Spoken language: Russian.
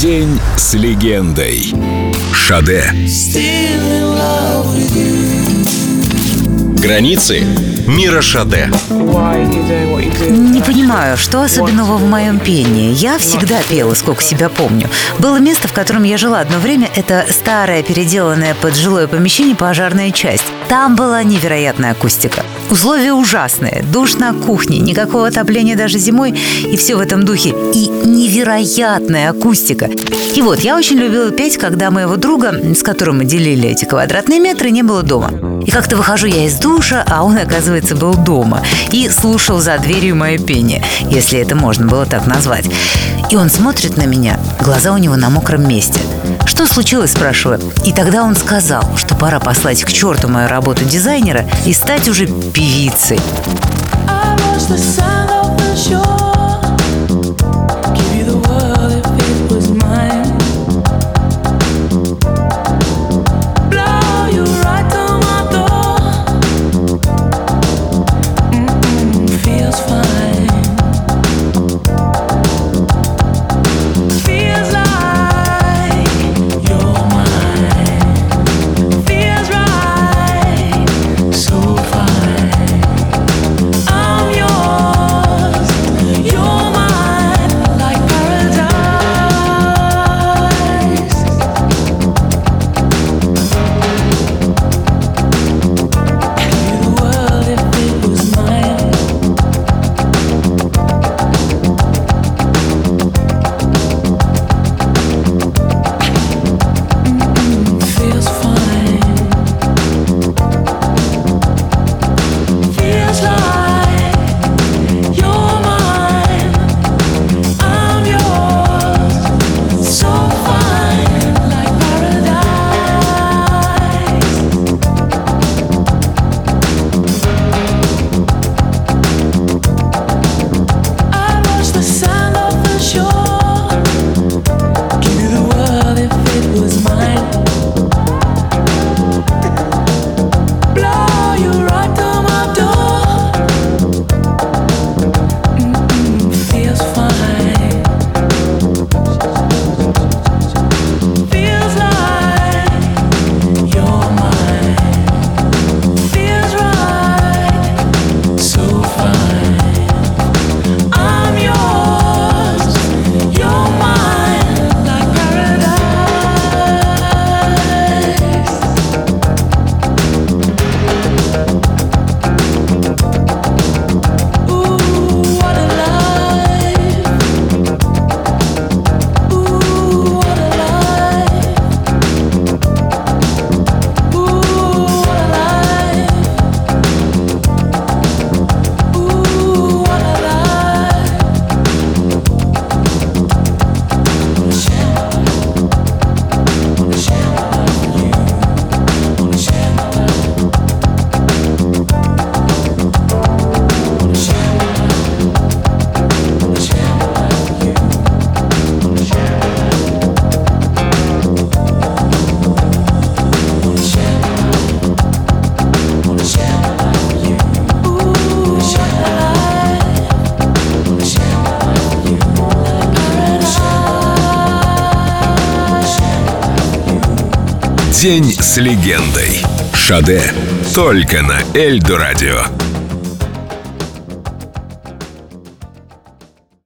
День с легендой. Шаде. Границы мира Шаде. Не понимаю, что особенного в моем пении. Я всегда пела, сколько себя помню. Было место, в котором я жила одно время. Это старое, переделанное под жилое помещение пожарная часть. Там была невероятная акустика. Условия ужасные. Душ на кухне, никакого отопления даже зимой. И все в этом духе. И невероятная акустика. И вот, я очень любила петь, когда моего друга, с которым мы делили эти квадратные метры, не было дома. И как-то выхожу я из душа, а он, оказывается, был дома. И слушал за дверью мое пение, если это можно было так назвать. И он смотрит на меня, глаза у него на мокром месте. Что случилось, спрашиваю. И тогда он сказал, что пора послать к черту мою работу дизайнера и стать уже певицей. День с легендой. Шаде. Только на Эльдо радио.